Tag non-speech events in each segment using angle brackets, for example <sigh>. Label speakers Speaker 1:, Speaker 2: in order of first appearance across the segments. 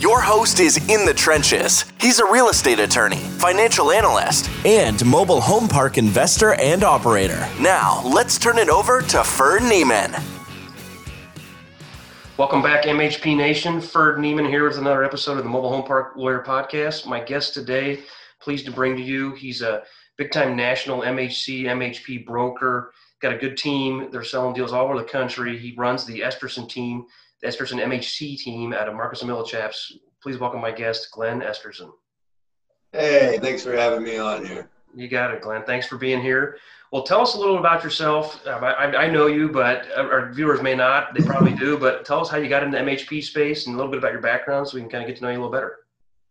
Speaker 1: Your host is in the trenches. He's a real estate attorney, financial analyst, and mobile home park investor and operator. Now, let's turn it over to Ferd Neiman.
Speaker 2: Welcome back, MHP Nation. Ferd Neiman here with another episode of the Mobile Home Park Lawyer Podcast. My guest today, pleased to bring to you, he's a big time national MHC, MHP broker. Got a good team. They're selling deals all over the country. He runs the Esterson team Esterson MHC team out of Marcus and Millichaps. Please welcome my guest, Glenn Esterson.
Speaker 3: Hey, thanks for having me on here.
Speaker 2: You got it, Glenn. Thanks for being here. Well, tell us a little about yourself. Um, I, I, know you, but uh, our viewers may not. They probably do. But tell us how you got into MHP space and a little bit about your background so we can kind of get to know you a little better.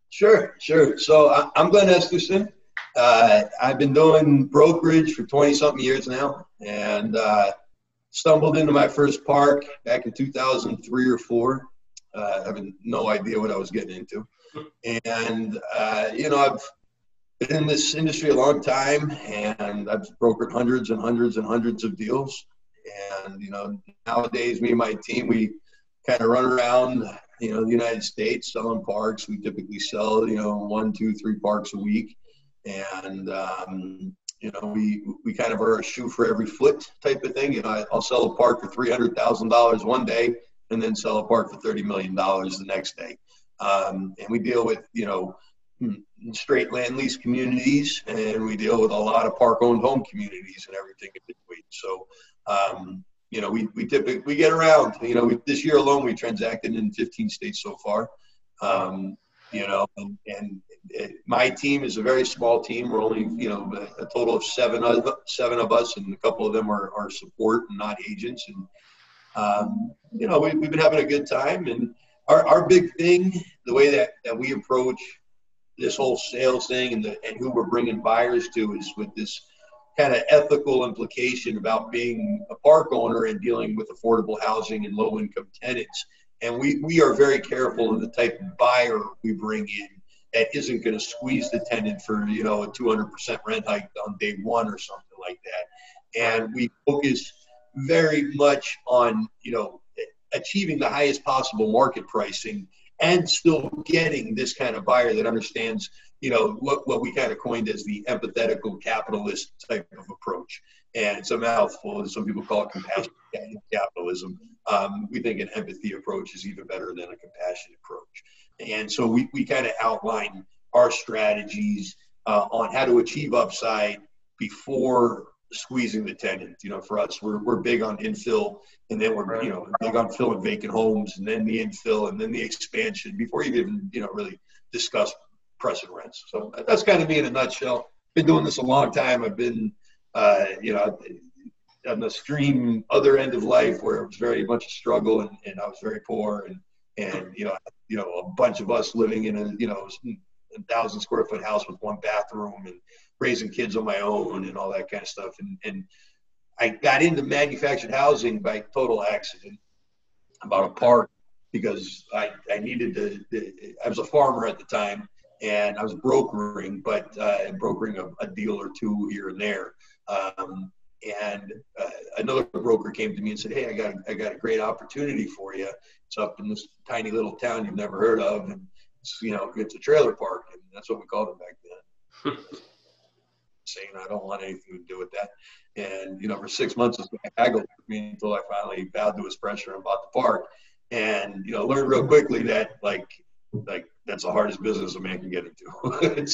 Speaker 3: Sure, sure. So I'm Glenn Esterson. Uh, I've been doing brokerage for 20 something years now. And uh, stumbled into my first park back in 2003 or four, uh, having no idea what I was getting into. And, uh, you know, I've been in this industry a long time and I've brokered hundreds and hundreds and hundreds of deals. And, you know, nowadays, me and my team, we kind of run around, you know, the United States selling parks. We typically sell, you know, one, two, three parks a week. And, um, you know, we we kind of are a shoe for every foot type of thing. You know, I'll sell a park for three hundred thousand dollars one day, and then sell a park for thirty million dollars the next day. Um, and we deal with you know straight land lease communities, and we deal with a lot of park-owned home communities and everything in between. So, um, you know, we we typically we get around. You know, we, this year alone we transacted in 15 states so far. Um, you know, and, and my team is a very small team. We're only, you know, a total of seven of seven of us, and a couple of them are, are support and not agents. And um, you know, we, have been having a good time. And our, our big thing, the way that, that we approach this whole sales thing and the, and who we're bringing buyers to is with this kind of ethical implication about being a park owner and dealing with affordable housing and low income tenants. And we, we are very careful of the type of buyer we bring in that isn't going to squeeze the tenant for you know a 200% rent hike on day one or something like that. And we focus very much on you know achieving the highest possible market pricing and still getting this kind of buyer that understands you know what, what we kind of coined as the empathetical capitalist type of approach. And it's a mouthful and some people call it compassionate capitalism. Um, we think an empathy approach is even better than a compassionate approach and so we, we kind of outline our strategies uh, on how to achieve upside before squeezing the tenant. You know, for us, we're, we're big on infill, and then we're you know big on filling vacant homes, and then the infill, and then the expansion before you even you know really discuss pressing rents. So that's kind of me in a nutshell. Been doing this a long time. I've been uh, you know on the extreme other end of life where it was very much a struggle, and, and I was very poor, and and you know you know, a bunch of us living in a, you know, a thousand square foot house with one bathroom and raising kids on my own and all that kind of stuff. And, and I got into manufactured housing by total accident about a park because I, I needed to, I was a farmer at the time and I was brokering, but uh, brokering a, a, deal or two here and there. Um, and uh, another broker came to me and said, "Hey, I got I got a great opportunity for you. It's up in this tiny little town you've never heard of, and it's you know it's a trailer park, and that's what we called it back then." <laughs> Saying I don't want anything to do with that, and you know for six months this guy haggled with me until I finally bowed to his pressure and bought the park, and you know learned real quickly that like like that's the hardest business a man can get into.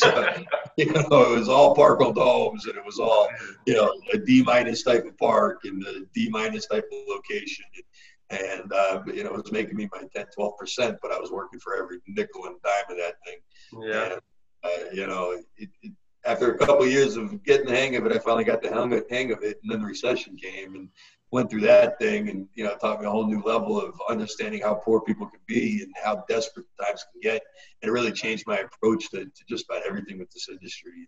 Speaker 3: <laughs> uh, you know, it was all park owned homes and it was all, you know, a D minus type of park and a D minus type of location. And, uh, you know, it was making me my 10, 12%, but I was working for every nickel and dime of that thing. Yeah. And, uh, you know, it, it, after a couple of years of getting the hang of it, I finally got the hang of it. And then the recession came and went through that thing and you know taught me a whole new level of understanding how poor people can be and how desperate times can get and it really changed my approach to, to just about everything with this industry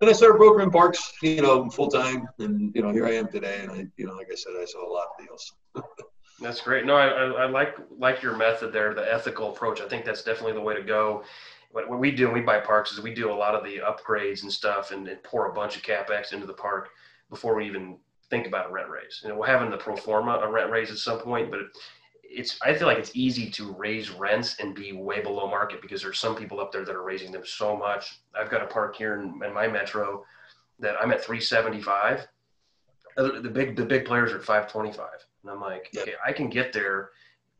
Speaker 3: then I started brokering parks, you know, full time, and you know, here I am today. And I, you know, like I said, I saw a lot of deals. <laughs>
Speaker 2: That's great. No, I, I, like like your method there, the ethical approach. I think that's definitely the way to go. What, what we do when we buy parks is we do a lot of the upgrades and stuff, and, and pour a bunch of capex into the park before we even think about a rent raise. You know, we're having the pro forma a rent raise at some point, but it's I feel like it's easy to raise rents and be way below market because there's some people up there that are raising them so much. I've got a park here in, in my metro that I'm at 375. The big the big players are at 525, and I'm like, okay, I can get there.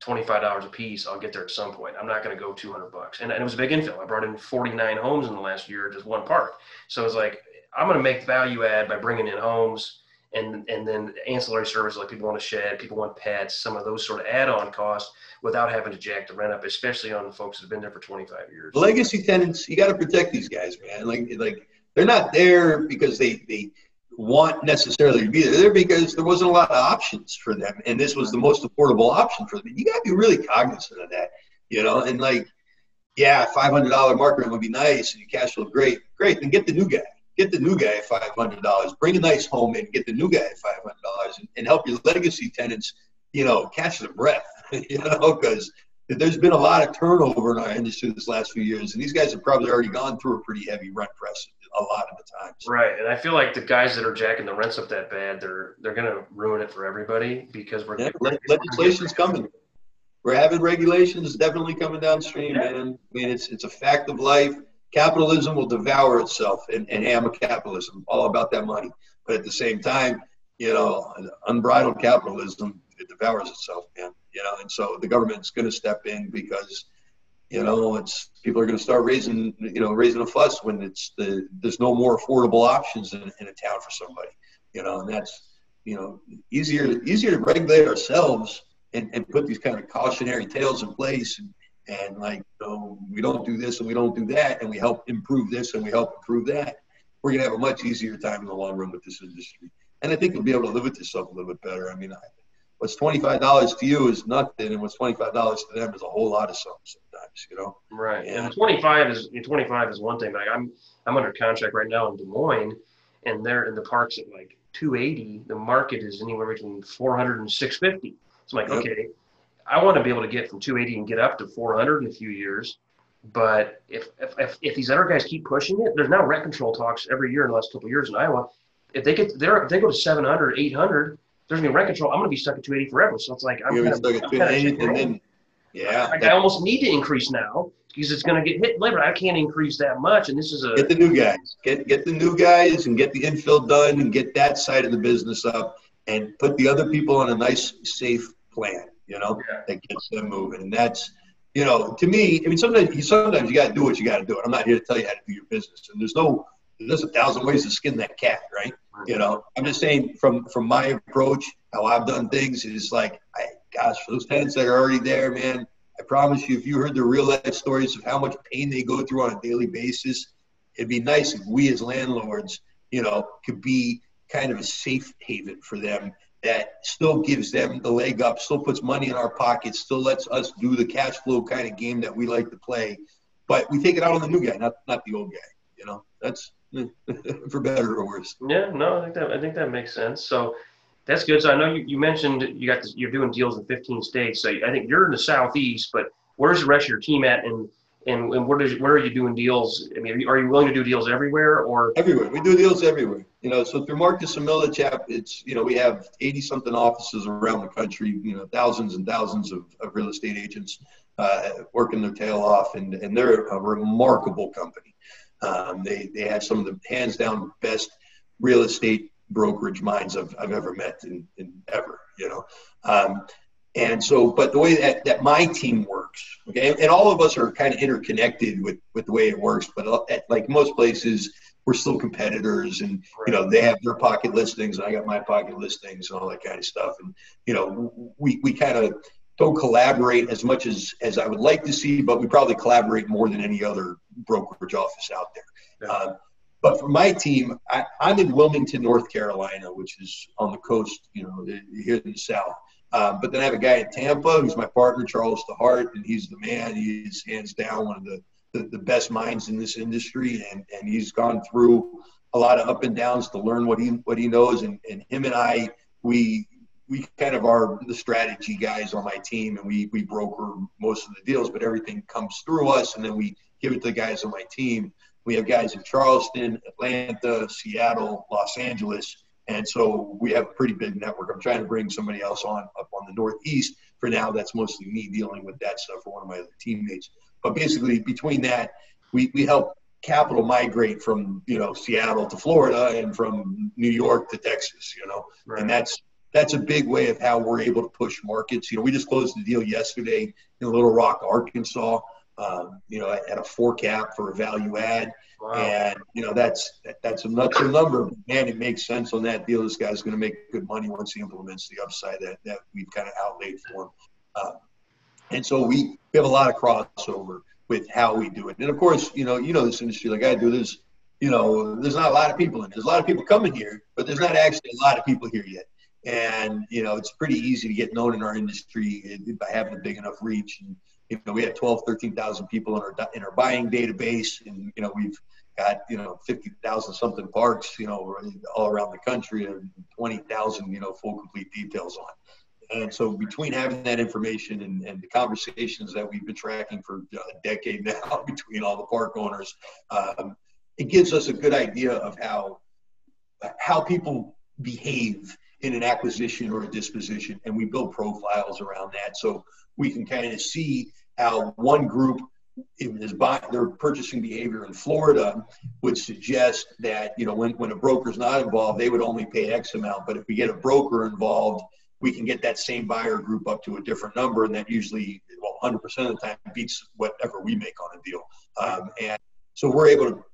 Speaker 2: $25 a piece, I'll get there at some point. I'm not going to go 200 bucks. And, and it was a big infill. I brought in 49 homes in the last year, just one park. So it's like, I'm going to make value add by bringing in homes and and then ancillary services like people want a shed, people want pets, some of those sort of add-on costs without having to jack the rent up, especially on the folks that have been there for 25 years.
Speaker 3: Legacy tenants, you got to protect these guys, man. Like like they're not there because they they want necessarily to be there. They're because there wasn't a lot of options for them, and this was the most affordable option for them. You got to be really cognizant of that, you know. And like, yeah, five hundred dollar market would be nice, and your cash flow great, great. Then get the new guy get the new guy five hundred dollars. Bring a nice home in, get the new guy five hundred dollars, and, and, help your legacy tenants, you know, catch their breath. <laughs> you know, because there's been a lot of turnover in our industry this last few years, and these guys have probably already gone through a pretty heavy rent press a lot of the times.
Speaker 2: Right, and I feel like the guys that are jacking the rents up that bad, they're they're going to ruin it for everybody because we're
Speaker 3: yeah, legislation's coming. We're having regulations definitely coming downstream, yeah. man. I mean, it's it's a fact of life capitalism will devour itself and, and hammer capitalism, all about that money. But at the same time, you know, unbridled capitalism, it devours itself, man. You know, and so the government's going to step in because, you know, it's people are going to start raising, you know, raising a fuss when it's the there's no more affordable options in, in a town for somebody, you know, and that's, you know, easier easier to regulate ourselves and, and put these kind of cautionary tales in place and, and like so we don't do this and we don't do that and we help improve this and we help improve that we're going to have a much easier time in the long run with this industry. And i think we'll be able to live with yourself a little bit better. I mean I, what's $25 to you is nothing and what's $25 to them is a whole lot of something sometimes you know?
Speaker 2: Right. And, and 25 is 25 is one thing like i'm i'm under contract right now in des moines and they're in the parks at like 280 the market is anywhere between 400 and 650 so i'm like yep. okay I want to be able to get from 280 and get up to 400 in a few years. But if, if, if, these other guys keep pushing it, there's now rent control talks every year in the last couple of years in Iowa. If they get there, if they go to 700, 800, there's gonna be rent control. I'm gonna be stuck at 280 forever. So it's like I'm
Speaker 3: You're kind of, then,
Speaker 2: yeah, like I almost need to increase now because it's going to get hit later. I can't increase that much, and this is a
Speaker 3: get the new guys, get get the new guys, and get the infill done, and get that side of the business up, and put the other people on a nice, safe plan you know, yeah. that gets them moving. And that's, you know, to me, I mean, sometimes you sometimes you got to do what you got to do. And I'm not here to tell you how to do your business. And there's no, there's a thousand ways to skin that cat, right? You know, I'm just saying from from my approach, how I've done things is like, I, gosh, for those tenants that are already there, man, I promise you, if you heard the real life stories of how much pain they go through on a daily basis, it'd be nice if we as landlords, you know, could be kind of a safe haven for them that still gives them the leg up, still puts money in our pockets, still lets us do the cash flow kind of game that we like to play. But we take it out on the new guy, not not the old guy. You know, that's <laughs> for better or worse.
Speaker 2: Yeah, no, I think that I think that makes sense. So that's good. So I know you, you mentioned you got this, you're doing deals in 15 states. So I think you're in the southeast, but where's the rest of your team at? And and, and where, are you doing deals? I mean, are you, are you willing to do deals everywhere or?
Speaker 3: Everywhere. We do deals everywhere. You know, so through Marcus and Millichap, it's, you know, we have 80 something offices around the country, you know, thousands and thousands of, of real estate agents uh, working their tail off, and, and they're a remarkable company. Um, they, they have some of the hands down best real estate brokerage minds I've, I've ever met in, in ever, you know. Um, and so, but the way that, that my team works, okay, and all of us are kind of interconnected with, with the way it works, but at, like most places, we're still competitors and, you know, they have their pocket listings and I got my pocket listings and all that kind of stuff. And, you know, we, we kind of don't collaborate as much as, as I would like to see, but we probably collaborate more than any other brokerage office out there. Yeah. Um, but for my team, I, I'm in Wilmington, North Carolina, which is on the coast, you know, here in the South. Um, but then I have a guy in Tampa who's my partner, Charles DeHart, and he's the man. He's hands down one of the, the, the best minds in this industry, and, and he's gone through a lot of up and downs to learn what he what he knows, and, and him and I we we kind of are the strategy guys on my team, and we we broker most of the deals, but everything comes through us, and then we give it to the guys on my team. We have guys in Charleston, Atlanta, Seattle, Los Angeles, and so we have a pretty big network. I'm trying to bring somebody else on up on the Northeast for now. That's mostly me dealing with that stuff for one of my teammates. But basically, between that, we, we help capital migrate from you know Seattle to Florida and from New York to Texas. You know, right. and that's that's a big way of how we're able to push markets. You know, we just closed the deal yesterday in Little Rock, Arkansas. Um, you know, at a four cap for a value add, wow. and you know that's that, that's a nuts number. But man, it makes sense on that deal. This guy's going to make good money once he implements the upside that that we've kind of outlaid for him. Uh, and so we, we have a lot of crossover with how we do it. And of course, you know, you know this industry like I do. There's, you know, there's not a lot of people in. There's a lot of people coming here, but there's not actually a lot of people here yet. And you know, it's pretty easy to get known in our industry eh, by having a big enough reach. And you know, we have 12, 13,000 people in our in our buying database, and you know, we've got you know 50,000 something parks, you know, all around the country, and 20,000 you know full complete details on. And so between having that information and, and the conversations that we've been tracking for a decade <laughs> now between all the park owners, um, it gives us a good idea of how how people behave in an acquisition or a disposition, and we build profiles around that so we can kind of see how one group is buying their purchasing behavior in Florida would suggest that you know when, when a broker's not involved, they would only pay X amount. But if we get a broker involved, we can get that same buyer group up to a different number, and that usually, well, 100% of the time beats whatever we make on a deal. Um, and so we're able to,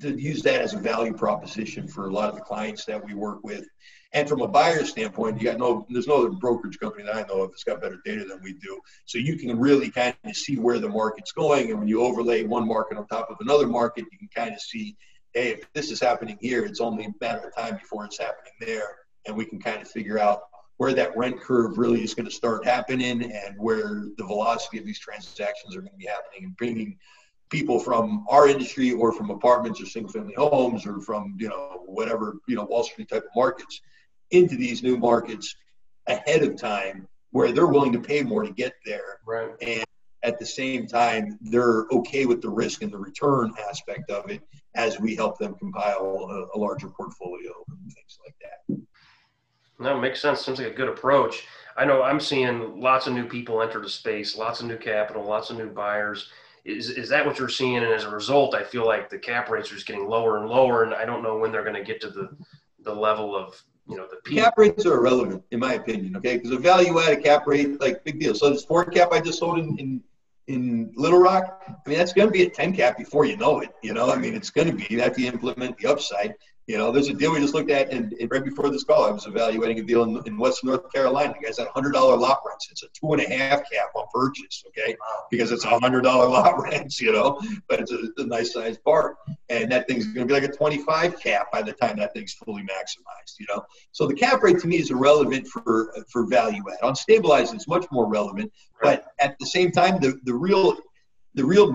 Speaker 3: to use that as a value proposition for a lot of the clients that we work with. And from a buyer standpoint, you got no, there's no other brokerage company that I know of that's got better data than we do. So you can really kind of see where the market's going. And when you overlay one market on top of another market, you can kind of see, hey, if this is happening here, it's only a matter of time before it's happening there. And we can kind of figure out where that rent curve really is going to start happening and where the velocity of these transactions are going to be happening and bringing people from our industry or from apartments or single family homes or from you know whatever you know wall street type of markets into these new markets ahead of time where they're willing to pay more to get there.
Speaker 2: Right.
Speaker 3: And at the same time they're okay with the risk and the return aspect of it as we help them compile a, a larger portfolio and things like that
Speaker 2: no, makes sense. Seems like a good approach. I know I'm seeing lots of new people enter the space, lots of new capital, lots of new buyers. Is is that what you're seeing? And as a result, I feel like the cap rates are just getting lower and lower, and I don't know when they're going to get to the the level of you know the
Speaker 3: peak. cap rates are irrelevant in my opinion. Okay, because a value added cap rate, like big deal. So this four cap I just sold in, in in Little Rock, I mean that's going to be a ten cap before you know it. You know, I mean it's going to be you have to implement the upside. You know, there's a deal we just looked at, and, and right before this call, I was evaluating a deal in, in West North Carolina. The guy's at $100 lot rents. It's a two and a half cap on purchase, okay? Because it's a $100 <laughs> lot rents, you know, but it's a, a nice sized park. And that thing's going to be like a 25 cap by the time that thing's fully maximized, you know? So the cap rate to me is irrelevant for for value add. On stabilized, it's much more relevant, but at the same time, the, the real the real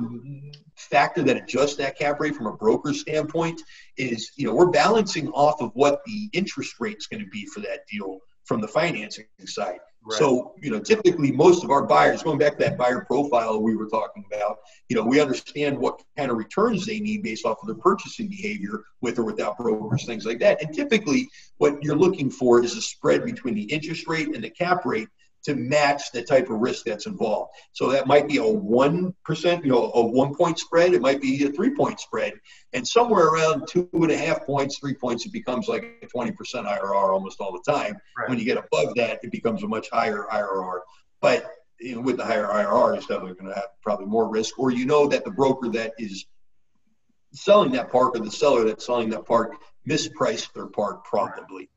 Speaker 3: factor that adjusts that cap rate from a broker standpoint is, you know, we're balancing off of what the interest rate is going to be for that deal from the financing side. Right. So, you know, typically most of our buyers, going back to that buyer profile we were talking about, you know, we understand what kind of returns they need based off of their purchasing behavior with or without brokers, things like that. And typically what you're looking for is a spread between the interest rate and the cap rate to match the type of risk that's involved. So that might be a one percent, you know, a one point spread. It might be a three point spread, and somewhere around two and a half points, three points, it becomes like a twenty percent IRR almost all the time. Right. When you get above that, it becomes a much higher IRR. But you know, with the higher IRR, you're definitely going to have probably more risk, or you know that the broker that is selling that park or the seller that's selling that park mispriced their park probably.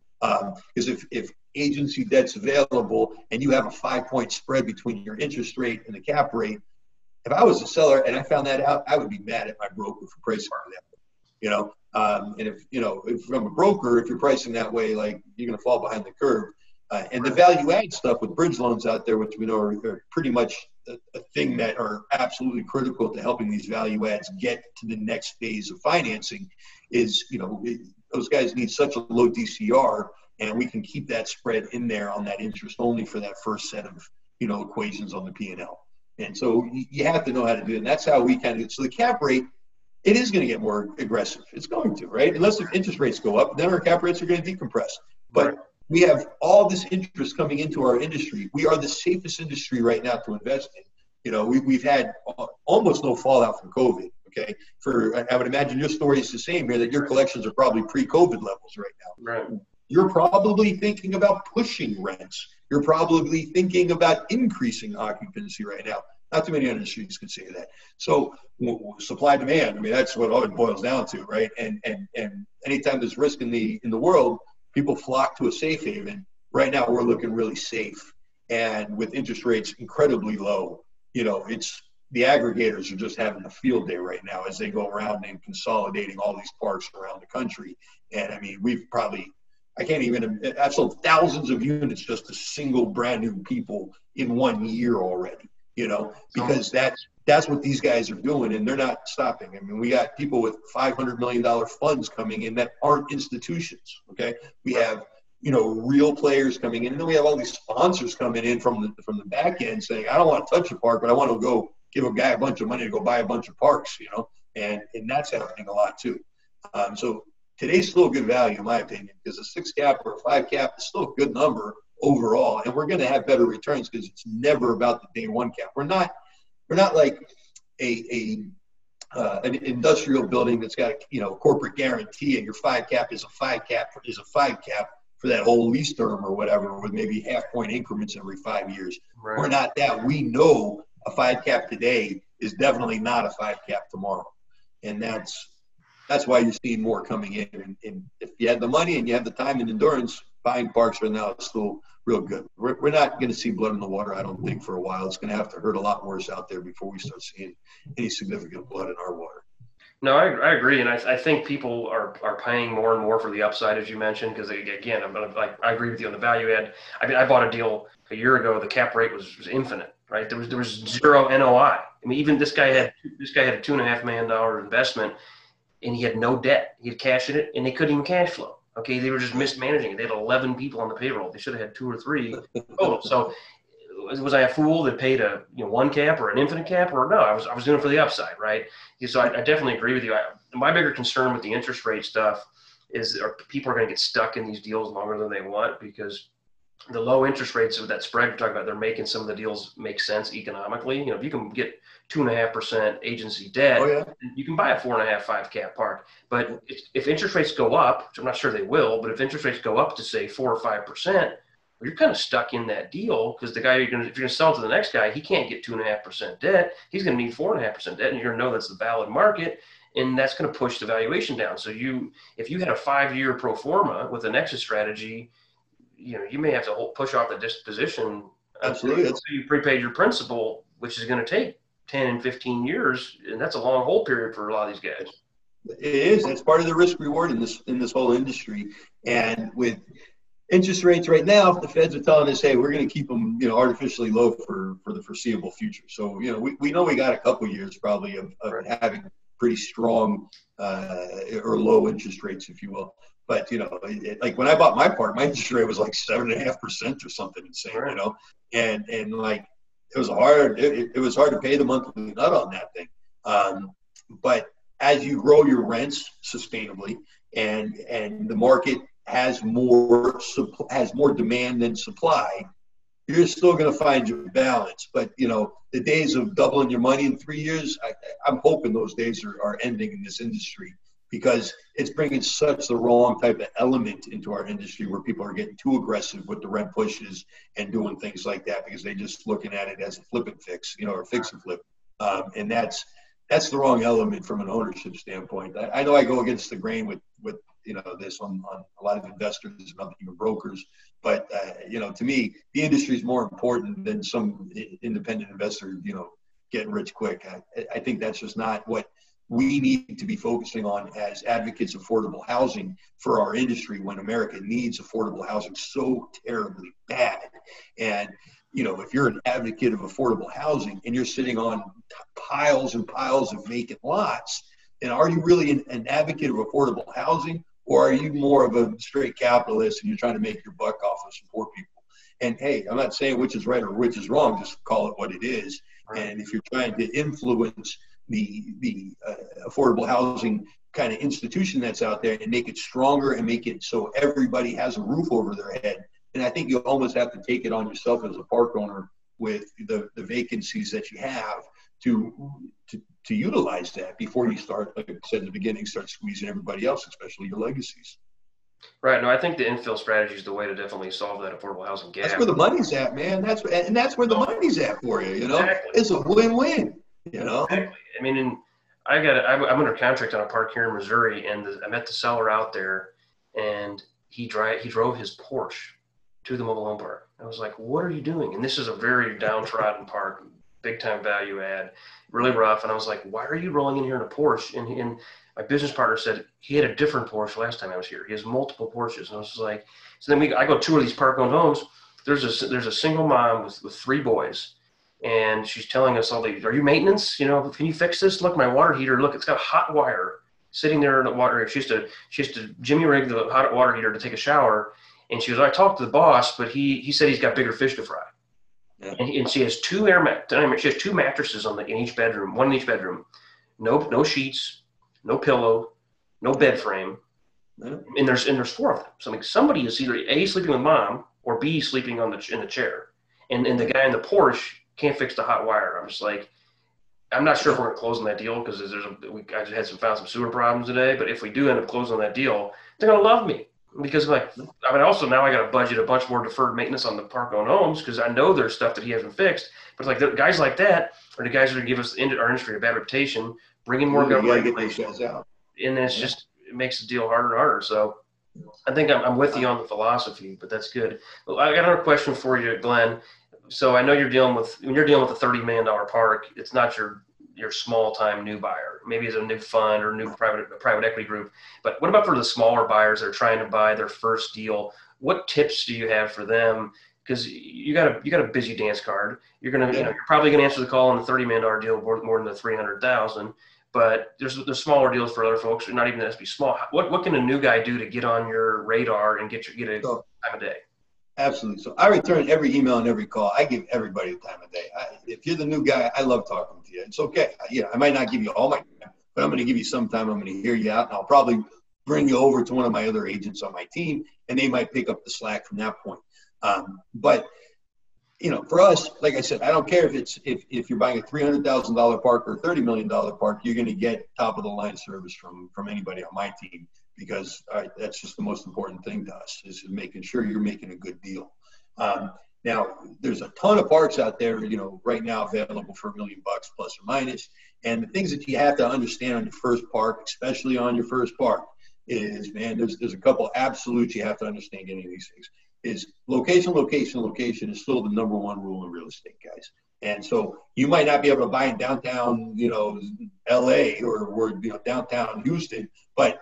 Speaker 3: Because um, if, if agency debt's available and you have a five point spread between your interest rate and the cap rate, if I was a seller and I found that out, I would be mad at my broker for pricing that. You know, um, and if you know, if I'm a broker, if you're pricing that way, like you're going to fall behind the curve. Uh, and the value add stuff with bridge loans out there, which we know are, are pretty much a, a, thing that are absolutely critical to helping these value adds get to the next phase of financing, is you know those guys need such a low DCR, and we can keep that spread in there on that interest only for that first set of you know equations on the P and L. And so you have to know how to do it. And that's how we kind of so the cap rate it is going to get more aggressive. It's going to, right? Unless the interest rates go up, then our cap rates are going to decompress. But we have all this interest coming into our industry. We are the safest industry right now to invest in. You know, we, we've had uh, almost no fallout from COVID. Okay, for I would imagine your story is the same here. That your collections are probably pre-COVID levels right now.
Speaker 2: Right.
Speaker 3: You're probably thinking about pushing rents. You're probably thinking about increasing occupancy right now. Not too many industries can say that. So supply demand. I mean, that's what all it boils down to, right? And and and anytime there's risk in the in the world, people flock to a safe haven. Right now, we're looking really safe, and with interest rates incredibly low, you know, it's the aggregators are just having a field day right now as they go around and consolidating all these parks around the country. And I mean, we've probably I can't even. I've sold thousands of units just to single brand new people in one year already you know, because that's that's what these guys are doing, and they're not stopping. I mean, we got people with five hundred million dollar funds coming in that aren't institutions. Okay, we have you know real players coming in, and then we have all these sponsors coming in from the from the back end saying, I don't want to touch a park, but I want to go give a guy a bunch of money to go buy a bunch of parks. You know, and and that's happening a lot too. Um, so today's still a good value in my opinion because a six cap or a five cap is still a good number overall, and we're going to have better returns because it's never about the day one cap. We're not we're not like a, a uh, an industrial building that's got you know corporate guarantee, and your five cap is a five cap is a five cap for that whole lease term or whatever, with maybe half point increments every five years. Right. We're not that. We know a five cap today is definitely not a five cap tomorrow, and that's that's why you're seeing more coming in. And, and if you have the money and you have the time and endurance, buying parks right now is still real good. We're, we're not going to see blood in the water, I don't think, for a while. It's going to have to hurt a lot worse out there before we start seeing any significant blood in our water.
Speaker 2: No, I, I agree, and I, I think people are, are paying more and more for the upside, as you mentioned, because again, I'm like I agree with you on the value add. I mean, I bought a deal a year ago. The cap rate was, was infinite, right? There was there was zero NOI. I mean, even this guy had this guy had a two and a half million dollar investment, and he had no debt. He had cash in it, and they couldn't even cash flow. Okay, they were just mismanaging it. They had 11 people on the payroll. They should have had two or three total. So was I a fool that paid a you know one cap or an infinite cap or no? I was I was doing it for the upside, right? So I, I definitely agree with you. I, my bigger concern with the interest rate stuff is are people are going to get stuck in these deals longer than they want because the low interest rates of that spread you're talking about, they're making some of the deals make sense economically. You know, if you can get two and a half percent agency debt, oh, yeah. you can buy a four and a half, five cap park. But if, if, interest rates go up, which I'm not sure they will, but if interest rates go up to say four or five percent, well, you're kind of stuck in that deal because the guy you're going to, if you're to sell to the next guy, he can't get two and a half percent debt. He's going to need four and a half percent debt, and you're going to know that's the valid market, and that's going to push the valuation down. So you, if you had a five year pro forma with an exit strategy, you know, you may have to hold, push off the disposition.
Speaker 3: Absolutely.
Speaker 2: Until you prepaid your principal, which is going to take 10 and 15 years. And that's a long hold period for a lot of these guys.
Speaker 3: It is. It's part of the risk reward in this, in this whole industry. And with interest rates right now, the feds are telling us, hey, we're going to keep them, you know, artificially low for, for the foreseeable future. So, you know, we, we know we got a couple years probably of, of having pretty strong uh, or low interest rates, if you will. But you know, it, like when I bought my part, my interest rate was like seven and a half percent or something insane, right. you know, and and like it was hard. It, it, was hard to pay the monthly nut on that thing. Um, but as you grow your rents sustainably, and and the market has more has more demand than supply, you're still going to find your balance. But you know, the days of doubling your money in three years, I, am hoping those days are, are ending in this industry because it's bringing such the wrong type of element into our industry where people are getting too aggressive with the rent pushes and doing things like that because they're just looking at it as a flip and fix, you know, or fix and flip. Um, and that's that's the wrong element from an ownership standpoint. I, I, know I go against the grain with with you know this on, on a lot of investors and other even brokers, but uh, you know to me the industry is more important than some independent investor you know getting rich quick. I, I think that's just not what we need to be focusing on as advocates affordable housing for our industry when America needs affordable housing so terribly bad. And you know, if you're an advocate of affordable housing and you're sitting on piles and piles of vacant lots, then are you really an, an advocate of affordable housing, or are you more of a straight capitalist and you're trying to make your buck off of some poor people? And hey, I'm not saying which is right or which is wrong. Just call it what it is. Right. And if you're trying to influence the the uh, affordable housing kind of institution that's out there and make it stronger and make it so everybody has a roof over their head. And I think you almost have to take it on yourself as a park owner with the, the vacancies that you have to, to to utilize that before you start, like I said in the beginning, start squeezing everybody else, especially your legacies.
Speaker 2: Right. No, I think the infill strategy is the way to definitely solve that affordable housing gap.
Speaker 3: That's where the money's at, man. That's and that's where the money's at for you. You know, exactly. it's a win-win. You know.
Speaker 2: Exactly. I mean, and I got I'm, I'm under contract on a park here in Missouri, and the, I met the seller out there, and he drive he drove his Porsche to the mobile home park. I was like, "What are you doing?" And this is a very downtrodden park, big time value add, really rough. And I was like, "Why are you rolling in here in a Porsche?" And, and my business partner said he had a different Porsche last time I was here. He has multiple Porsches, and I was like, so then we I go tour these park-owned homes. There's a there's a single mom with, with three boys, and she's telling us all these, are you maintenance? You know, can you fix this? Look, my water heater. Look, it's got a hot wire sitting there in the water. She used to she used to jimmy rig the hot water heater to take a shower, and she goes, I talked to the boss, but he he said he's got bigger fish to fry. Yeah. And, and, she has two air mat. She has two mattresses on the in each bedroom, one in each bedroom. No no sheets, no pillow, no bed frame, yeah. and there's and there's four of them. So like somebody is either a sleeping with mom or b sleeping on the in the chair, and and the guy in the Porsche can't fix the hot wire. I'm just like, I'm not sure if we're close on that deal because there's a we I just had some found some sewer problems today. But if we do end up closing on that deal, they're gonna love me because like I mean also now I got to budget a bunch more deferred maintenance on the park owned homes because I know there's stuff that he hasn't fixed. But like the guys like that are the guys that are give us our industry a bad reputation bringing more government regulations out. And it's yeah. just it makes the deal harder and harder. So I think I'm, I'm with you on the philosophy, but that's good. I got another question for you, Glenn. So I know you're dealing with when you're dealing with a thirty million dollar park, it's not your your small time new buyer. Maybe it's a new fund or new private private equity group. But what about for the smaller buyers that are trying to buy their first deal? What tips do you have for them? Because you got a you got a busy dance card. You're gonna yeah. you know you're probably gonna answer the call on the thirty million dollar deal more, more than the three hundred thousand but there's there's smaller deals for other folks. Not even has to be small. What what can a new guy do to get on your radar and get your get a so, time of day?
Speaker 3: Absolutely. So I return every email and every call. I give everybody the time of day. I, if you're the new guy, I love talking to you. It's okay. I, you know, I might not give you all my time, but I'm going to give you some time. I'm going to hear you out, and I'll probably bring you over to one of my other agents on my team, and they might pick up the slack from that point. Um, but you know, for us, like I said, I don't care if it's if, if you're buying a three hundred thousand dollar park or thirty million dollar park, you're going to get top of the line service from from anybody on my team because uh, that's just the most important thing to us is making sure you're making a good deal. Um, now, there's a ton of parks out there, you know, right now available for a million bucks plus or minus. And the things that you have to understand on your first park, especially on your first park, is man, there's there's a couple absolutes you have to understand any of these things is location, location, location is still the number one rule in real estate, guys. And so you might not be able to buy in downtown, you know, LA or, or you know, downtown Houston, but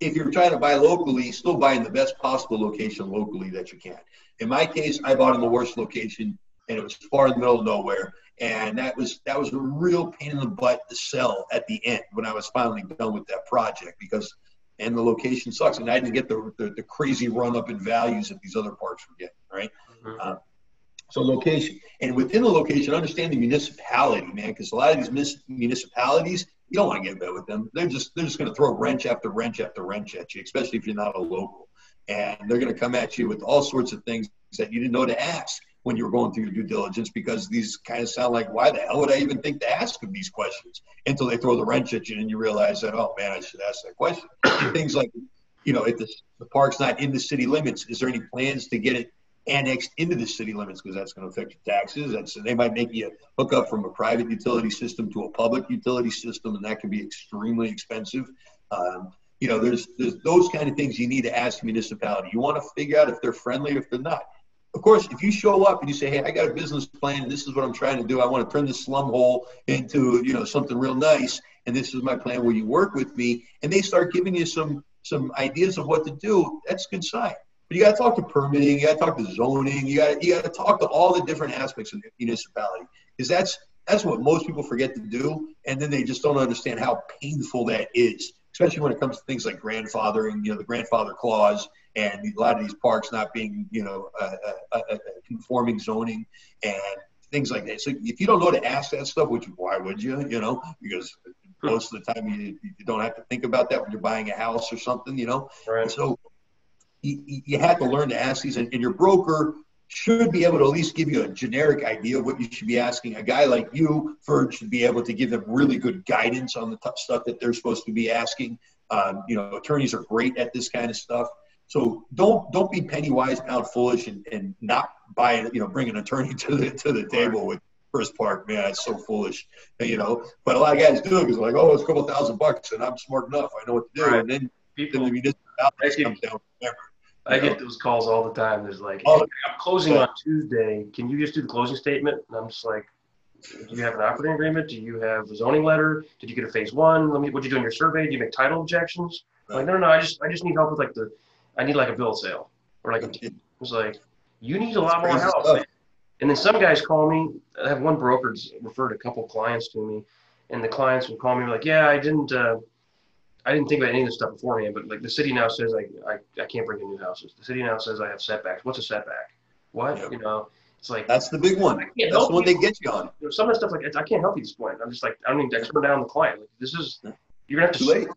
Speaker 3: if you're trying to buy locally, still buy in the best possible location locally that you can. In my case, I bought in the worst location and it was far in the middle of nowhere. And that was that was a real pain in the butt to sell at the end when I was finally done with that project because and the location sucks. And I didn't get the, the, the crazy run up in values that these other parks were getting, right? Mm-hmm. Uh, so location, and within the location, understand the municipality, man, because a lot of these municipalities, you don't want to get in bed with them. They're just they're just going to throw wrench after wrench after wrench at you, especially if you're not a local, and they're going to come at you with all sorts of things that you didn't know to ask when you were going through your due diligence because these kind of sound like, why the hell would I even think to ask them these questions until they throw the wrench at you and you realize that, oh man, I should ask that question. Things like, you know, if the, the park's not in the city limits, is there any plans to get it annexed into the city limits because that's going to affect your taxes. That's they might make you hook up from a private utility system to a public utility system, and that can be extremely expensive. Um, you know, there's there's those kind of things you need to ask municipality. You want to figure out if they're friendly, if they're not of course, if you show up and you say, "Hey, I got a business plan. This is what I'm trying to do. I want to turn this slum hole into you know something real nice, and this is my plan. Will you work with me?" and they start giving you some some ideas of what to do, that's a good sign. But you got to talk to permitting, you got to talk to zoning, you got you got to talk to all the different aspects of the municipality because that's that's what most people forget to do, and then they just don't understand how painful that is, especially when it comes to things like grandfathering, you know, the grandfather clause, and a lot of these parks not being, you know, uh, uh, uh, conforming zoning and things like that. So if you don't know to ask that stuff, which why would you? You know, because most of the time you, you don't have to think about that when you're buying a house or something. You know,
Speaker 2: Right.
Speaker 3: so you, you have to learn to ask these, and, and your broker should be able to at least give you a generic idea of what you should be asking. A guy like you, Ferd, should be able to give them really good guidance on the t- stuff that they're supposed to be asking. Um, you know, attorneys are great at this kind of stuff. So don't don't be penny wise, pound foolish, and, and not buy it. You know, bring an attorney <laughs> to the to the table with First Park. Man, it's so foolish. You know, but a lot of guys do it because like, oh, it's a couple thousand bucks, and I'm smart enough. I know what to do.
Speaker 2: Right.
Speaker 3: And then, then
Speaker 2: People,
Speaker 3: the municipality comes down. Remember,
Speaker 2: I get those calls all the time. There's like,
Speaker 3: Oh.
Speaker 2: hey, I'm closing on Tuesday. Can you just do the closing statement? And I'm just like, do you have an operating agreement? Do you have a zoning letter? Did you get a phase one? Let me, what'd you do in your survey? Do you make title objections? I'm like, no, no, no. I just, I just need help with like the, I need like a bill of sale or like, a, it's like, you need a lot more help.
Speaker 3: stuff.
Speaker 2: And then some guys call me. I have one broker referred a couple clients to me, and the clients would call me like, yeah, I didn't, uh, I didn't think about any of this stuff beforehand, but like the city now says like I, I can't bring in new houses. The city now says I have setbacks. What's a setback? What?
Speaker 3: Yep.
Speaker 2: You know, it's like
Speaker 3: That's the big one. That's the one
Speaker 2: you.
Speaker 3: they get you on.
Speaker 2: some of the stuff like I can't help you at this point. I'm just like I don't even I turn down the client. Like this is you're gonna have to
Speaker 3: Too late.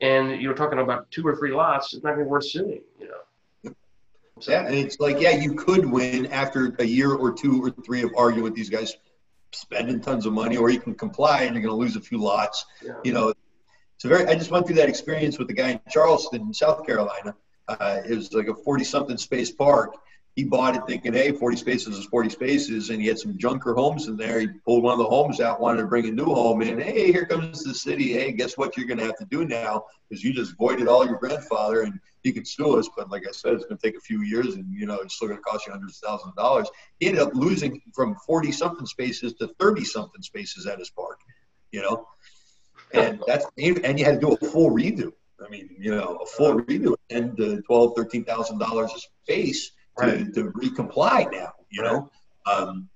Speaker 2: and you're talking about two or three lots. It's not gonna be worth suing. You know. So,
Speaker 3: Yeah, and it's like, yeah, you could win after a year or two or three of arguing with these guys, spending tons of money, or you can comply and you're going to lose a few lots.
Speaker 2: yeah.
Speaker 3: You know, it's very. I just went through that experience with the guy in Charleston, South Carolina. Uh, it was like a forty-something space park. He bought it thinking, hey, 40 spaces is 40 spaces, and he had some junker homes in there. He pulled one of the homes out, wanted to bring a new home in. Hey, here comes the city. Hey, guess what you're going to have to do now? Because you just voided all your grandfather, and you can sue us. But like I said, it's going to take a few years, and you know it's still going to cost you hundreds of thousands of dollars. He ended up losing from 40 something spaces to 30 something spaces at his park. You know, and that's and you had to do a full redo. I mean, you know, a full redo and uh, twelve, thirteen thousand dollars a space to,
Speaker 2: Right.
Speaker 3: to recomply now. You know, um,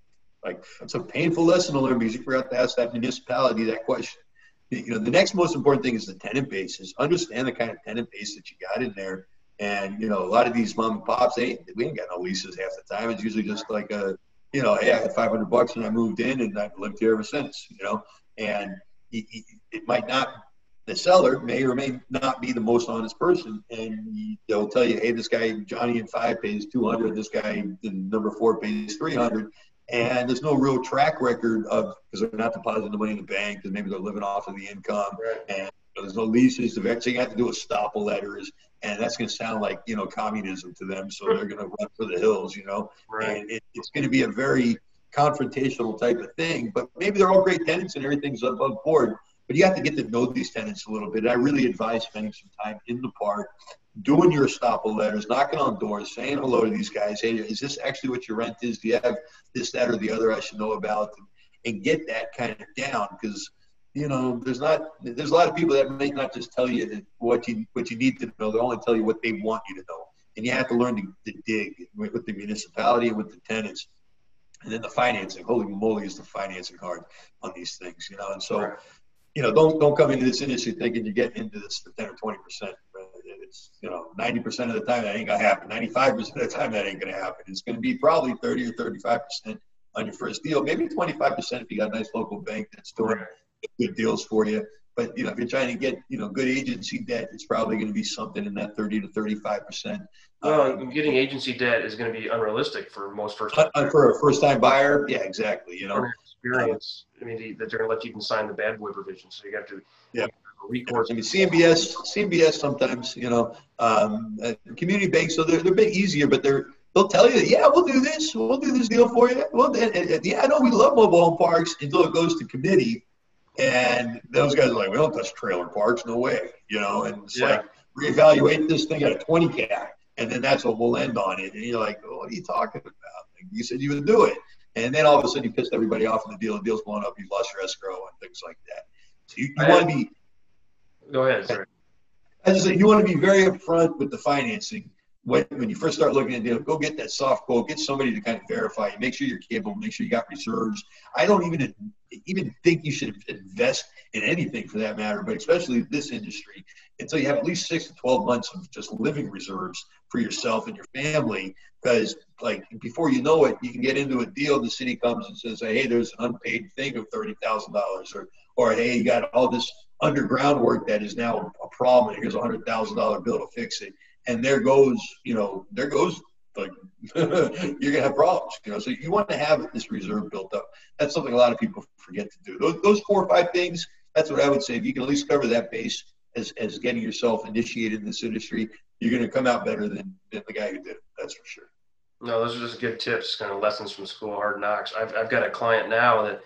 Speaker 3: like it's a painful lesson to learn because you forgot to ask that municipality that question. You know, the next most important thing is the tenant base. Is Understand the kind of tenant base that you got in there. And you know, a lot of these mom and pops, they we ain't got no leases half the time. It's usually just like a, you know, hey, I had 500 bucks and I moved in and I've lived here ever since. You know, and it, might not the seller may or may not be the most honest person, and they'll tell you, "Hey, this guy Johnny in five pays two hundred. This guy in number four pays three hundred. And there's no real track record of because they're not depositing the money in the bank, because maybe they're living off of the income.
Speaker 2: Right.
Speaker 3: And you know, there's no leases. The so you have to do estoppel letters, and that's going to sound like you know communism to them. So they're going to run for the hills, you know.
Speaker 2: Right.
Speaker 3: And it, it's going to be a very confrontational type of thing. But maybe they're all great tenants and everything's above board. But you have to get to know these tenants a little bit. I really advise spending some time in the park, doing your estoppel letters, knocking on doors, saying hello to these guys. Hey, is this actually what your rent is? Do you have this, that, or the other I should know about? And, and get that kind of down because you know there's not there's a lot of people that may not just tell you what you what you need to know. They only tell you what they want you to know, and you have to learn to, to dig with the municipality and with the tenants. And then the financing, holy moly, is the financing hard on these things, you know. And so,
Speaker 2: Right.
Speaker 3: you know, don't don't come into this industry thinking you're getting into this for ten or twenty percent. It's you know, ninety percent of the time that ain't gonna happen. Ninety-five percent of the time that ain't gonna happen. It's gonna be probably thirty or thirty-five percent on your first deal. Maybe twenty-five percent if you got a nice local bank that's doing
Speaker 2: Right.
Speaker 3: good deals for you. But you know, if you're trying to get you know good agency debt, it's probably going to be something in that thirty to thirty-five percent.
Speaker 2: Well, getting agency debt is going to be unrealistic for most first
Speaker 3: Uh, uh, for a first-time buyer, yeah, exactly. You know,
Speaker 2: experience. I mean, the- that they're going to let you even sign the bad boy provision, so you have to
Speaker 3: Yeah.
Speaker 2: recourse.
Speaker 3: I mean, CMBS, CMBS sometimes, you know, um, uh, community banks, so they're, they're a bit easier, but they're, they'll tell you, yeah, we'll do this, we'll do this deal for you. Well, and, and, and, yeah, I know we love mobile home parks until it goes to committee, and those guys are like, we don't touch trailer parks, no way, you know, and it's
Speaker 2: Yeah.
Speaker 3: like reevaluate this thing at a 20 cap, and then that's what we'll end on it. And you're like, well, what are you talking about? Like, you said you would do it, and then all of a sudden you pissed everybody off, and the deal, the deal's blown up, you lost your escrow and things like that. So you, you want to be
Speaker 2: Go ahead, sir.
Speaker 3: I just say you want to be very upfront with the financing. when, when you first start looking at deal, go get that soft quote, get somebody to kind of verify make sure you're capable, make sure you got reserves. I don't even even think you should invest in anything for that matter, but especially this industry until you have at least six to 12 months of just living reserves for yourself and your family. Because like before you know it, you can get into a deal. The city comes and says, "Hey, there's an unpaid thing of thirty thousand dollars," or or hey, you got all this underground work that is now a problem, and here's a hundred thousand dollar bill to fix it and there goes, you know, there goes like <laughs> you're gonna have problems, you know. So you want to have this reserve built up. That's something a lot of people forget to do. Those, those four or five things. That's what I would say. If you can at least cover that base as, as getting yourself initiated in this industry, you're to come out better than, than the guy who did it. That's for sure.
Speaker 2: No, those are just good tips, kind of lessons from school, hard knocks. I've, I've got a client now that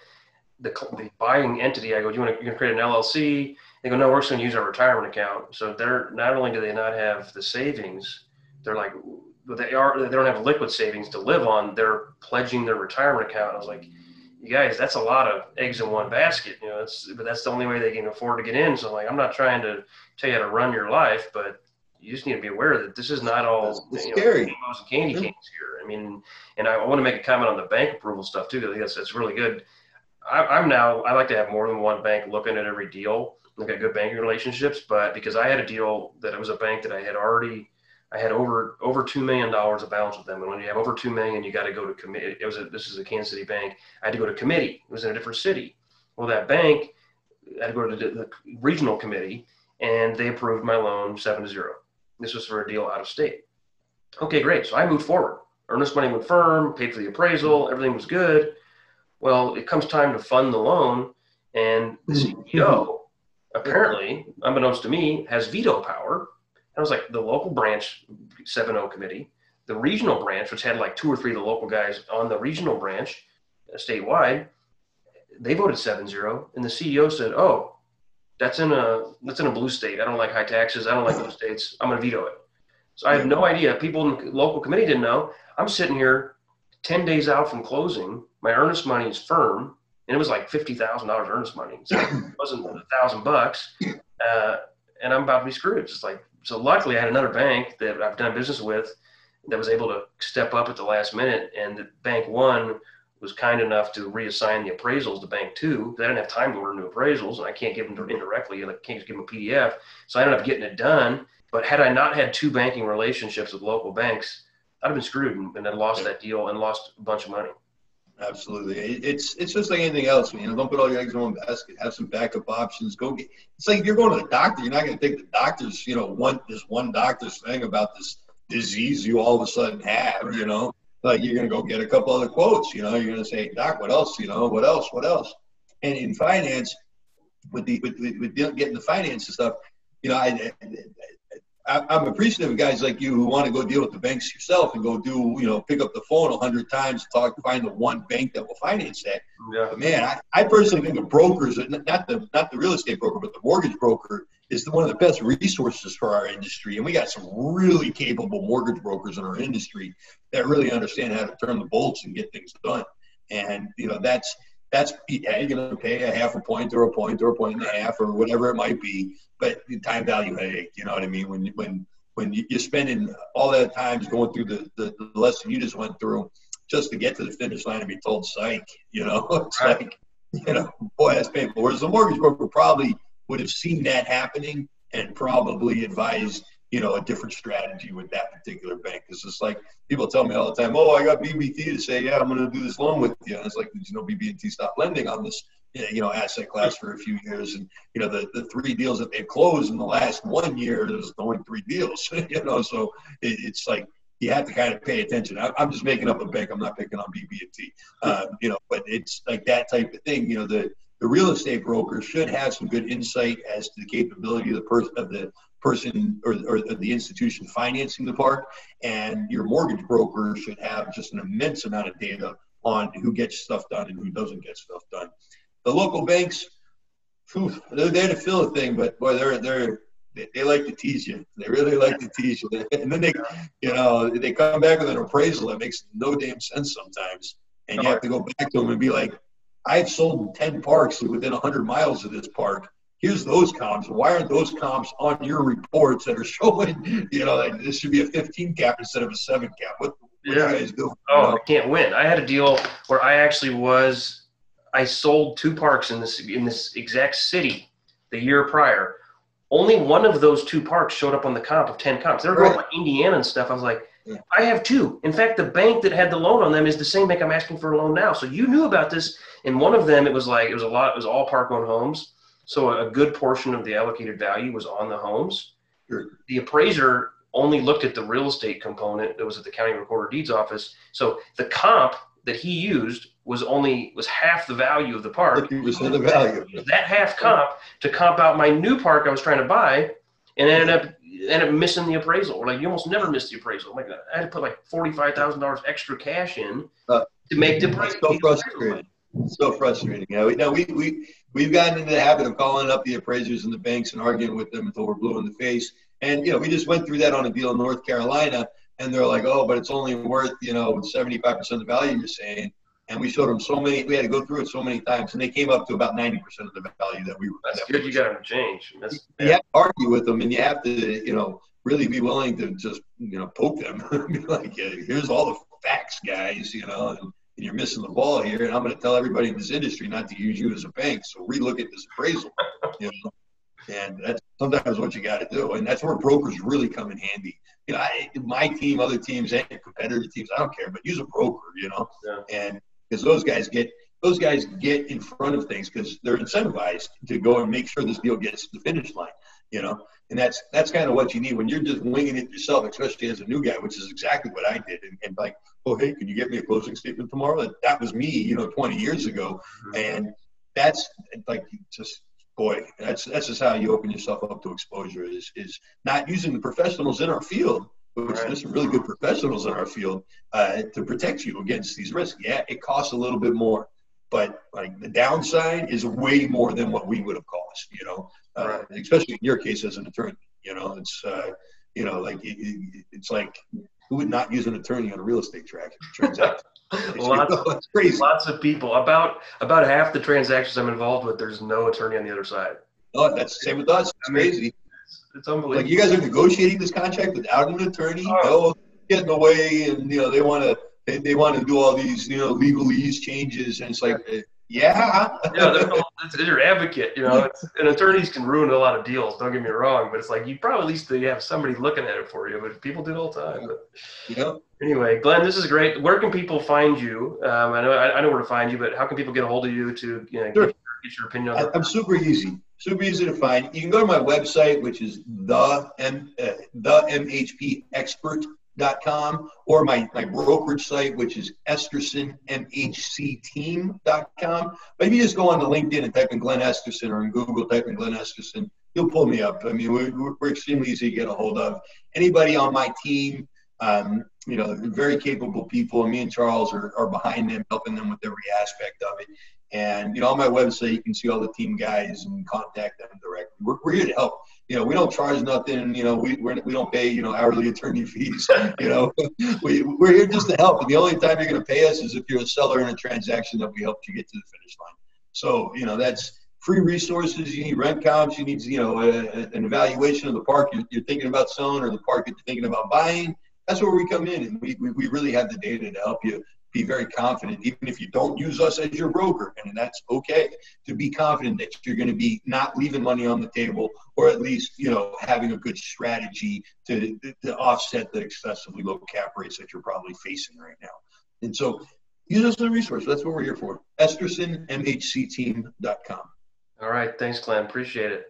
Speaker 2: the, the buying entity, I go, do you want to, you're to create an LLC? They go, no, we're just going to use our retirement account. So they're not only do they not have the savings, they're like, they are they don't have liquid savings to live on. They're pledging their retirement account. I was like, you guys, that's a lot of eggs in one basket. You know, it's but that's the only way they can afford to get in. So like, I'm not trying to tell you how to run your life, but you just need to be aware that this is not all
Speaker 3: it's you know, scary.
Speaker 2: and candy canes here. I mean, and I want to make a comment on the bank approval stuff too. I think that's, that's really good. I, am now I like to have more than one bank looking at every deal look at good banking relationships. But because I had a deal that it was a bank that I had already, I had over over two million dollars of balance with them, and when you have over two million, you got to go to committee. It was a, this is a Kansas City bank. I had to go to committee. It was in a different city. Well, that bank, I had to go to the, the regional committee, and they approved my loan seven to zero. This was for a deal out of state. Okay, great. So I moved forward. Earnest money went firm, paid for the appraisal, everything was good. Well, it comes time to fund the loan, and the mm-hmm. CEO apparently, unbeknownst to me, has veto power. I was like the local branch 7-0 committee, the regional branch, which had like two or three of the local guys on the regional branch uh, statewide, they voted 7-0, and the CEO said, "Oh, that's in a that's in a blue state. I don't like high taxes. I don't like blue states. I'm going to veto it." So I have no idea. People in the local committee didn't know. I'm sitting here 10 days out from closing. My earnest money is firm and it was like fifty thousand dollars earnest money. So it wasn't a thousand bucks, uh, and I'm about to be screwed. It's like so. Luckily, I had another bank that I've done business with that was able to step up at the last minute, and the bank one was kind enough to reassign the appraisals to bank two. They didn't have time to order new appraisals, and I can't give them indirectly. I can't just give them a PDF. So I ended up getting it done. But had I not had two banking relationships with local banks, I'd have been screwed and, and then lost that deal and lost a bunch of money.
Speaker 3: Absolutely. It's it's just like anything else. You know, don't put all your eggs in one basket. Have some backup options. Go get. It's like if you're going to the doctor, you're not going to take the doctor's. You know, one this one doctor's thing about this disease you all of a sudden have. You know, like you're going to go get a couple other quotes. You know, you're going to say, Doc, what else? You know, what else? What else? And in finance, with the with, with getting the finance and stuff, you know, I, I'm appreciative of guys like you who want to go deal with the banks yourself and go do, you know, pick up the phone a hundred times, talk, find the one bank that will finance that. Yeah. But man, I, I personally think the brokers, not the not the real estate broker, but the mortgage broker is the, one of the best resources for our industry. And we got some really capable mortgage brokers in our industry that really understand how to turn the bolts and get things done. And you know, that's that's yeah, you're going to pay a half a point or a point or a point and a half or whatever it might be. But the time value headache, you know what I mean? When when when you're spending all that time going through the, the, the lesson you just went through just to get to the finish line and be told psych, you know, <laughs> it's right. like, you know, boy, that's painful. Whereas the mortgage broker probably would have seen that happening and probably advised you know, a different strategy with that particular bank. Because it's like people tell me all the time, "Oh, I got BB&T to say, yeah, I'm going to do this loan with you." And it's like, did you know, BB&T stopped lending on this, you know, asset class for a few years, and you know, the, the three deals that they've closed in the last one year, there's only three deals, <laughs> you know, so it, it's like you have to kind of pay attention. I, am just making up a bank. I'm not picking on BB&T, uh, you know, but it's like that type of thing. You know, the the real estate broker should have some good insight as to the capability of the person of the person or, or the institution financing the park, and your mortgage broker should have just an immense amount of data on who gets stuff done and who doesn't get stuff done. The local banks, whew, they're there to fill a thing, but boy, they're they're they, like to tease you. They really like to tease you, <laughs> and then they, you know, they come back with an appraisal that makes no damn sense sometimes, and you have to go back to them and be like, I've sold ten parks within hundred miles of this park here's those comps. Why aren't those comps on your reports that are showing, <laughs> you know, like this should be a 15 cap instead of a seven cap? What, what yeah. guys do?
Speaker 2: Oh, I can't win. I had a deal where I actually was, I sold two parks in this in this exact city the year prior. Only one of those two parks showed up on the comp of 10 comps. They were going right. like Indiana and stuff. I was like, yeah. I have two. In fact, the bank that had the loan on them is the same bank I'm asking for a loan now. So you knew about this. In one of them, it was like, it was a lot, it was all park owned homes so a good portion of the allocated value was on the homes. Sure. The appraiser only looked at the real estate component that was at the county recorder deeds office. So the comp that he used was only was half the value of the park.
Speaker 3: Percent of the value.
Speaker 2: That half comp to comp out my new park I was trying to buy, and ended up ended up missing the appraisal. Like you almost never miss the appraisal. Like I had to put like forty five thousand dollars extra cash in uh, to make the appraisal.
Speaker 3: So frustrating. So frustrating. Yeah, we, no, we we we've gotten into the habit of calling up the appraisers and the banks and arguing with them until we're blue in the face. And you know, we just went through that on a deal in North Carolina, and they're like, "Oh, but it's only worth you know 75% of the value you're saying." And we showed them so many. We had to go through it so many times, and they came up to about 90% of the value that we were.
Speaker 2: That's good. You got them to change. That's,
Speaker 3: yeah. You have to argue with them, and you have to, you know, really be willing to just, you know, poke them. <laughs> be like, yeah, "Here's all the facts, guys," you know. And, and you're missing the ball here. And I'm going to tell everybody in this industry not to use you as a bank. So relook at this appraisal. You know? And that's sometimes what you got to do. And that's where brokers really come in handy. You know, I, my team, other teams, eh, and competitor teams, I don't care, but use a broker, you know? Yeah. And because those guys get those guys get in front of things because they're incentivized to go and make sure this deal gets to the finish line, you know. And that's that's kind of what you need when you're just winging it yourself, especially as a new guy, which is exactly what I did. And, and like, oh hey, can you get me a closing statement tomorrow? That, that was me, you know, 20 years ago, and that's like just boy, that's that's just how you open yourself up to exposure is is not using the professionals in our field which right. there's some really good professionals in our field uh, to protect you against these risks. Yeah, it costs a little bit more, but like the downside is way more than what we would have cost. You know, uh, right. especially in your case as an attorney. You know, it's uh, you know like it, it's like who would not use an attorney on a real estate <laughs> transaction?
Speaker 2: lots, <laughs> of, crazy. lots of people. About about half the transactions I'm involved with, there's no attorney on the other side.
Speaker 3: Oh, that's the same with us. It's I mean, crazy.
Speaker 2: It's, it's, unbelievable.
Speaker 3: Like you guys are negotiating this contract without an attorney. Oh, get in the way, and you know they want to they, they want to do all these you know legalese changes, and it's like. Yeah.
Speaker 2: yeah, they're, they're your advocate. You know, and attorneys can ruin a lot of deals. Don't get me wrong, but it's like you probably at least have somebody looking at it for you. But people do it all the time. But
Speaker 3: yeah.
Speaker 2: Anyway, Glenn, this is great. Where can people find you? Um, I know I, know where to find you, but how can people get a hold of you to you know, sure. get, get, your opinion on?
Speaker 3: I'm super easy super easy to find. You can go to my website, which is the M, uh, the MHPexpert.com, or my, my brokerage site, which is EstersonMHCteam.com. But if you just go on to LinkedIn and type in Glenn Esterson or in Google type in Glenn Esterson, you'll pull me up. I mean, we're, we're extremely easy to get a hold of. Anybody on my team, um, you know, very capable people, and me and Charles are, are behind them, helping them with every aspect of it. And you know, on my website, you can see all the team guys and contact them directly. We're, we're here to help. You know, we don't charge nothing. You know, we we're, we do not pay you know hourly attorney fees. <laughs> You know, <laughs> we we're here just to help. And the only time you're going to pay us is if you're a seller in a transaction that we helped you get to the finish line. So you know, that's free resources. You need rent comps. You need you know a, an evaluation of the park you're, you're thinking about selling or the park that you're thinking about buying that's where we come in and we, we, we really have the data to help you be very confident, even if you don't use us as your broker, and that's okay. To be confident that you're going to be not leaving money on the table, or at least you know having a good strategy to to offset the excessively low cap rates that you're probably facing right now. And so, use us as a resource. That's what we're here for. EstersonMHCteam.com.
Speaker 2: All right, thanks, Glenn. Appreciate it.